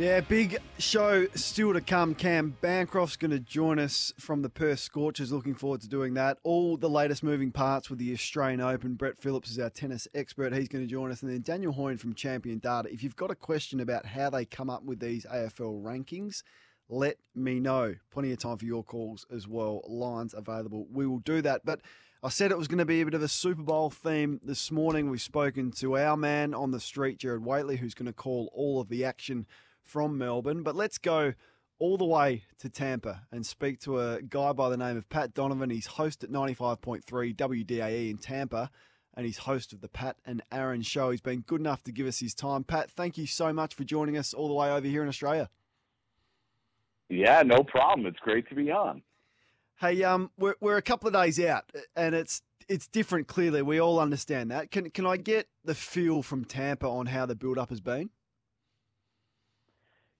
Yeah, big show still to come. Cam Bancroft's going to join us from the Perth Scorchers. Looking forward to doing that. All the latest moving parts with the Australian Open. Brett Phillips is our tennis expert. He's going to join us. And then Daniel Hoyne from Champion Data. If you've got a question about how they come up with these AFL rankings, let me know. Plenty of time for your calls as well. Lines available. We will do that. But I said it was going to be a bit of a Super Bowl theme this morning. We've spoken to our man on the street, Gerard Whateley, who's going to call all of the action from Melbourne. But let's go all the way to Tampa and speak to a guy by the name of Pat Donovan. He's host at 95.3 WDAE in Tampa and he's host of the Pat and Aaron show. He's been good enough to give us his time. Pat, thank you so much for joining us all the way over here in Australia. Yeah, no problem. It's great to be on. Hey, um, we're, we're a couple of days out, and it's it's different. Clearly, we all understand that. Can can I get the feel from Tampa on how the build up has been?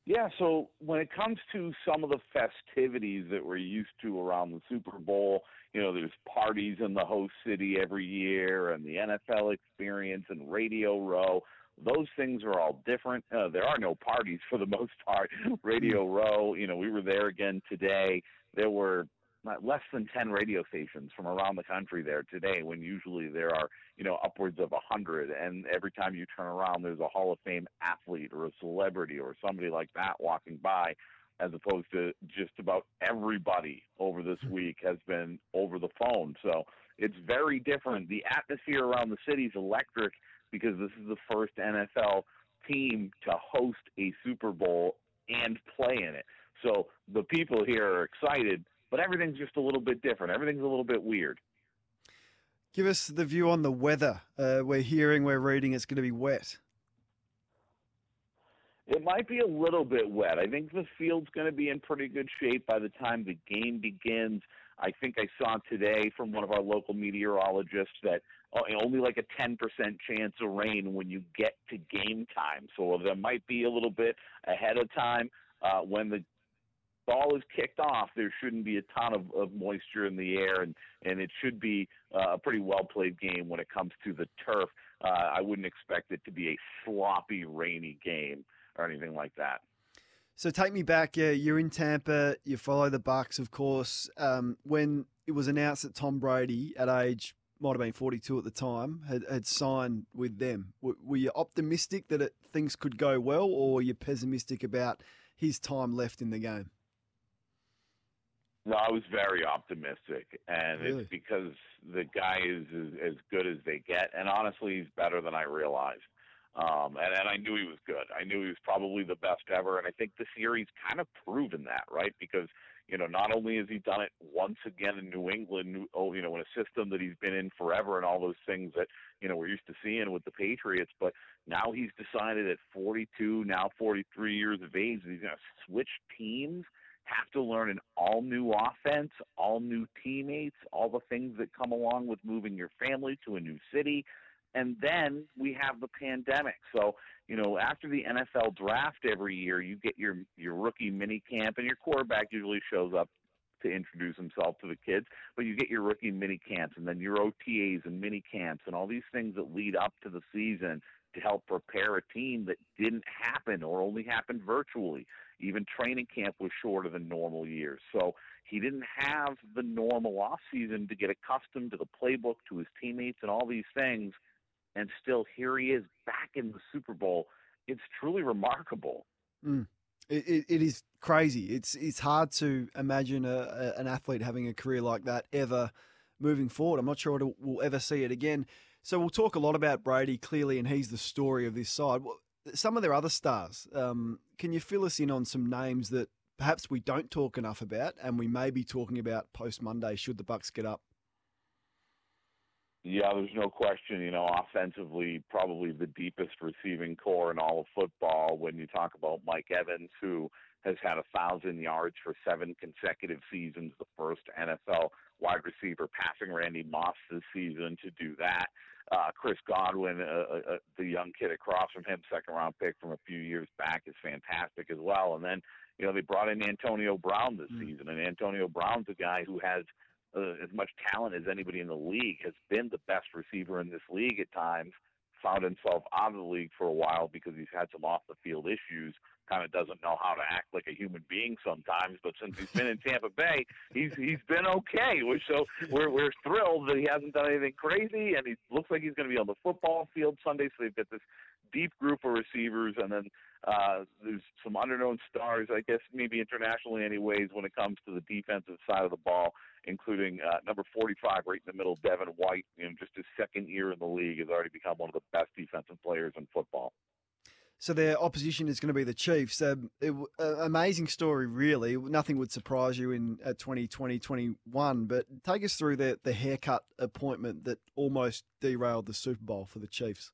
Yeah, so when it comes to some of the festivities that we're used to around the Super Bowl, you know, there's parties in the host city every year and the NFL experience and Radio Row. Those things are all different. Uh, there are no parties for the most part. Radio Row, you know, we were there again today. There were less than 10 radio stations from around the country there today when usually there are you know upwards of a 100 and every time you turn around there's a hall of fame athlete or a celebrity or somebody like that walking by as opposed to just about everybody over this hmm. week has been over the phone. So it's very different. The atmosphere around the city is electric because this is the first NFL team to host a Super Bowl and play in it. So the people here are excited but everything's just a little bit different. Everything's a little bit weird. Give us the view on the weather. Uh, we're hearing, we're reading it's going to be wet. It might be a little bit wet. I think the field's going to be in pretty good shape by the time the game begins. I think I saw today from one of our local meteorologists that only like a 10% chance of rain when you get to game time. So there might be a little bit ahead of time uh, when the ball is kicked off, there shouldn't be a ton of, of moisture in the air, and and it should be uh, a pretty well played game when it comes to the turf. Uh, I wouldn't expect it to be a sloppy, rainy game or anything like that. So take me back. Yeah, you're in Tampa. You follow the Bucks, of course. Um, when it was announced that Tom Brady, at age might have been 42 at the time, had, had signed with them. Were you optimistic that it, things could go well, or were you pessimistic about his time left in the game? No, I was very optimistic, and really? it's because the guy is as, as good as they get, and honestly, he's better than I realized. Um, and, and I knew he was good. I knew he was probably the best ever, and I think this year he's kind of proven that, right? Because you know, not only has he done it once again in New England, oh, you know, in a system that he's been in forever, and all those things that you know we're used to seeing with the Patriots, but now he's decided at 42, now 43 years of age, that he's going to switch teams have to learn an all new offense, all new teammates, all the things that come along with moving your family to a new city. And then we have the pandemic. So, you know, after the NFL draft every year, you get your your rookie mini camp and your quarterback usually shows up to introduce himself to the kids, but you get your rookie mini camps and then your OTAs and mini camps and all these things that lead up to the season to help prepare a team that didn't happen or only happened virtually. Even training camp was shorter than normal years. So he didn't have the normal off season to get accustomed to the playbook, to his teammates, and all these things. And still, here he is back in the Super Bowl. It's truly remarkable. Mm. It, it, it is crazy. It's it's hard to imagine a, a, an athlete having a career like that ever moving forward. I'm not sure we'll ever see it again. So we'll talk a lot about Brady clearly, and he's the story of this side. Some of their other stars. Um, can you fill us in on some names that perhaps we don't talk enough about, and we may be talking about post Monday should the Bucks get up? Yeah, there's no question. You know, offensively, probably the deepest receiving corps in all of football. When you talk about Mike Evans, who has had a thousand yards for seven consecutive seasons, the first NFL wide receiver passing Randy Moss this season to do that. Uh, Chris Godwin, uh, uh, uh, the young kid across from him, second round pick from a few years back, is fantastic as well. And then, you know, they brought in Antonio Brown this mm. season, and Antonio Brown's a guy who has uh, as much talent as anybody in the league, has been the best receiver in this league at times, found himself out of the league for a while because he's had some off the field issues, kind of doesn't know how to act like a human being sometimes. But since he's been in Tampa Bay, he's he's been okay. So we're we're thrilled that he hasn't done anything crazy, and he looks like he's going to be on the football field Sunday. So they've got this deep group of receivers, and then uh, there's some unknown stars, I guess, maybe internationally, anyways, when it comes to the defensive side of the ball, including uh, number 45 right in the middle, Devin White. Know, just his second year in the league, has already become one of the best defensive players in football. So their opposition is going to be the Chiefs. Um, it, uh, amazing story, really. Nothing would surprise you in uh, 2020, 21. But take us through the, the haircut appointment that almost derailed the Super Bowl for the Chiefs.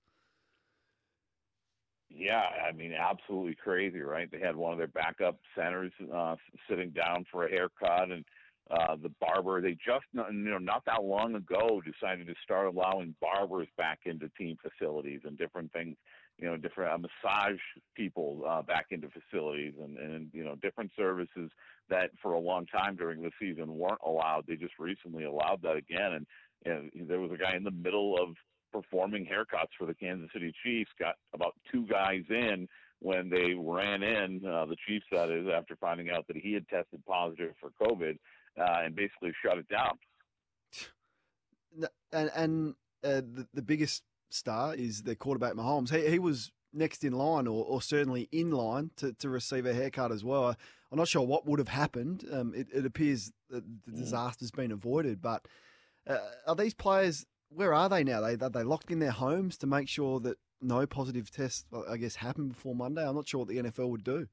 Yeah, I mean, absolutely crazy, right? They had one of their backup centers uh, sitting down for a haircut, and uh, the barber. They just, you know, not that long ago, decided to start allowing barbers back into team facilities and different things. You know, different uh, massage people uh, back into facilities, and and you know, different services that for a long time during the season weren't allowed. They just recently allowed that again, and and there was a guy in the middle of performing haircuts for the Kansas City Chiefs. Got about two guys in when they ran in uh, the Chiefs. That is after finding out that he had tested positive for COVID, uh, and basically shut it down. And and uh, the the biggest star is the quarterback Mahomes. He he was next in line, or, or certainly in line to, to receive a haircut as well. I'm not sure what would have happened. Um, it, it appears that the mm. disaster's been avoided, but uh, are these players where are they now? They are they locked in their homes to make sure that no positive tests, I guess, happen before Monday. I'm not sure what the NFL would do.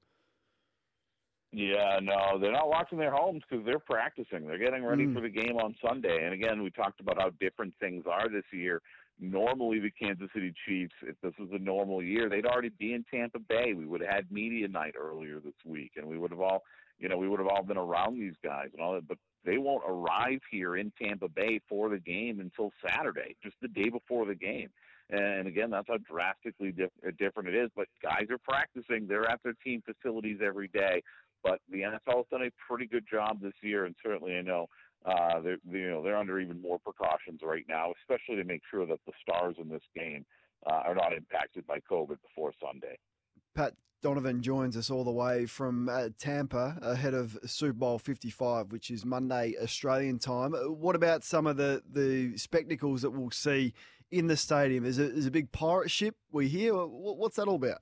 Yeah, no, they're not locked in their homes because they're practicing. They're getting ready mm. for the game on Sunday. And again, we talked about how different things are this year. Normally, the Kansas City Chiefs, if this was a normal year, they'd already be in Tampa Bay. We would have had media night earlier this week, and we would have all, you know, we would have all been around these guys and all that. But they won't arrive here in Tampa Bay for the game until Saturday, just the day before the game. And again, that's how drastically diff- uh, different it is. But guys are practicing; they're at their team facilities every day. But the NFL has done a pretty good job this year, and certainly I know uh, they're you know they're under even more precautions right now, especially to make sure that the stars in this game uh, are not impacted by COVID before Sunday. Pat Donovan joins us all the way from uh, Tampa ahead of Super Bowl 55, which is Monday Australian time. Uh, what about some of the, the spectacles that we'll see in the stadium? Is is a big pirate ship we hear? What's that all about?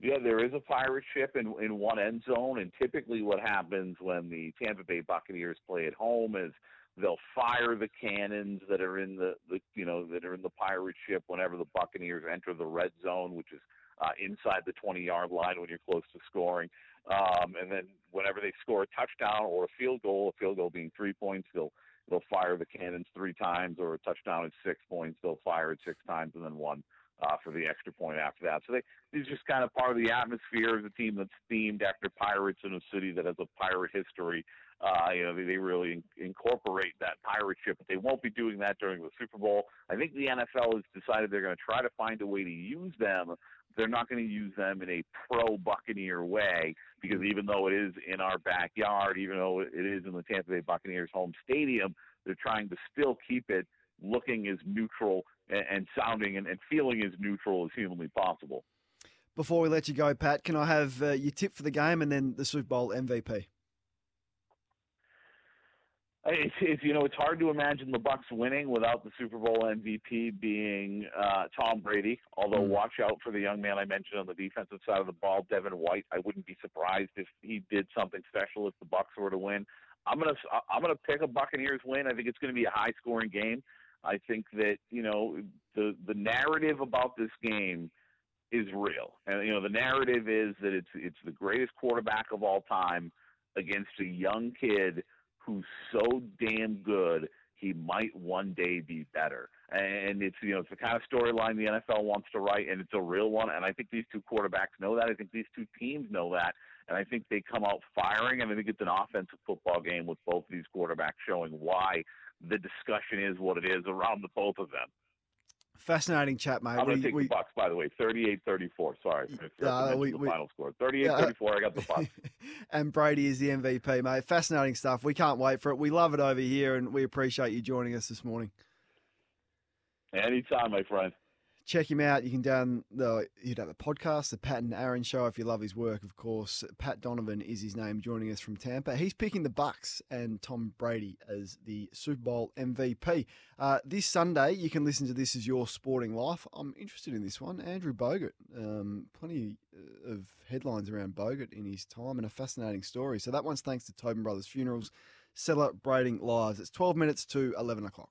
Yeah, there is a pirate ship in in one end zone, and typically what happens when the Tampa Bay Buccaneers play at home is they'll fire the cannons that are in the, the you know that are in the pirate ship whenever the Buccaneers enter the red zone, which is uh, inside the 20 yard line when you're close to scoring. Um, and then whenever they score a touchdown or a field goal, a field goal being three points, they'll they'll fire the cannons three times, or a touchdown is six points, they'll fire it six times, and then one uh, for the extra point after that. So they, it's just kind of part of the atmosphere of a team that's themed after pirates in a city that has a pirate history. Uh, you know, they, they really in, incorporate that pirate ship, but they won't be doing that during the Super Bowl. I think the NFL has decided they're going to try to find a way to use them. They're not going to use them in a pro Buccaneer way because even though it is in our backyard, even though it is in the Tampa Bay Buccaneers home stadium, they're trying to still keep it looking as neutral and, and sounding and, and, feeling as neutral as humanly possible. Before we let you go, Pat, can I have uh, your tip for the game and then the Super Bowl MVP? It's, it's, you know it's hard to imagine the Bucks winning without the Super Bowl MVP being uh, Tom Brady. Although mm. watch out for the young man I mentioned on the defensive side of the ball, Devin White. I wouldn't be surprised if he did something special if the Bucks were to win. I'm gonna I'm gonna pick a Buccaneers win. I think it's going to be a high scoring game. I think that you know the the narrative about this game is real. And you know, the narrative is that it's it's the greatest quarterback of all time against a young kid who's so damn good he might one day be better. And it's you know it's the kind of storyline the NFL wants to write, and it's a real one. And I think these two quarterbacks know that. I think these two teams know that, and I think they come out firing. And I think it's an offensive football game with both these quarterbacks showing why the discussion is what it is around the both of them. Fascinating chat, mate. I'm going to take we, the Bucks, by the way, 38-34. Sorry, uh, we, the we, final score. 38-34, I got the Bucks. and Brady is the MVP, mate. Fascinating stuff. We can't wait for it. We love it over here, and we appreciate you joining us this morning. Anytime, my friend check him out. You can down the he'd have a podcast, the Pat and Aaron Show, if you love his work, of course. Pat Donovan is his name, joining us from Tampa. He's picking the Bucks and Tom Brady as the Super Bowl MVP. Uh, this Sunday, you can listen to this as your sporting life. I'm interested in this one. Andrew Bogut, um, plenty of headlines around Bogut in his time, and a fascinating story. So that one's thanks to Tobin Brothers Funerals, celebrating lives. It's 12 minutes to 11 o'clock.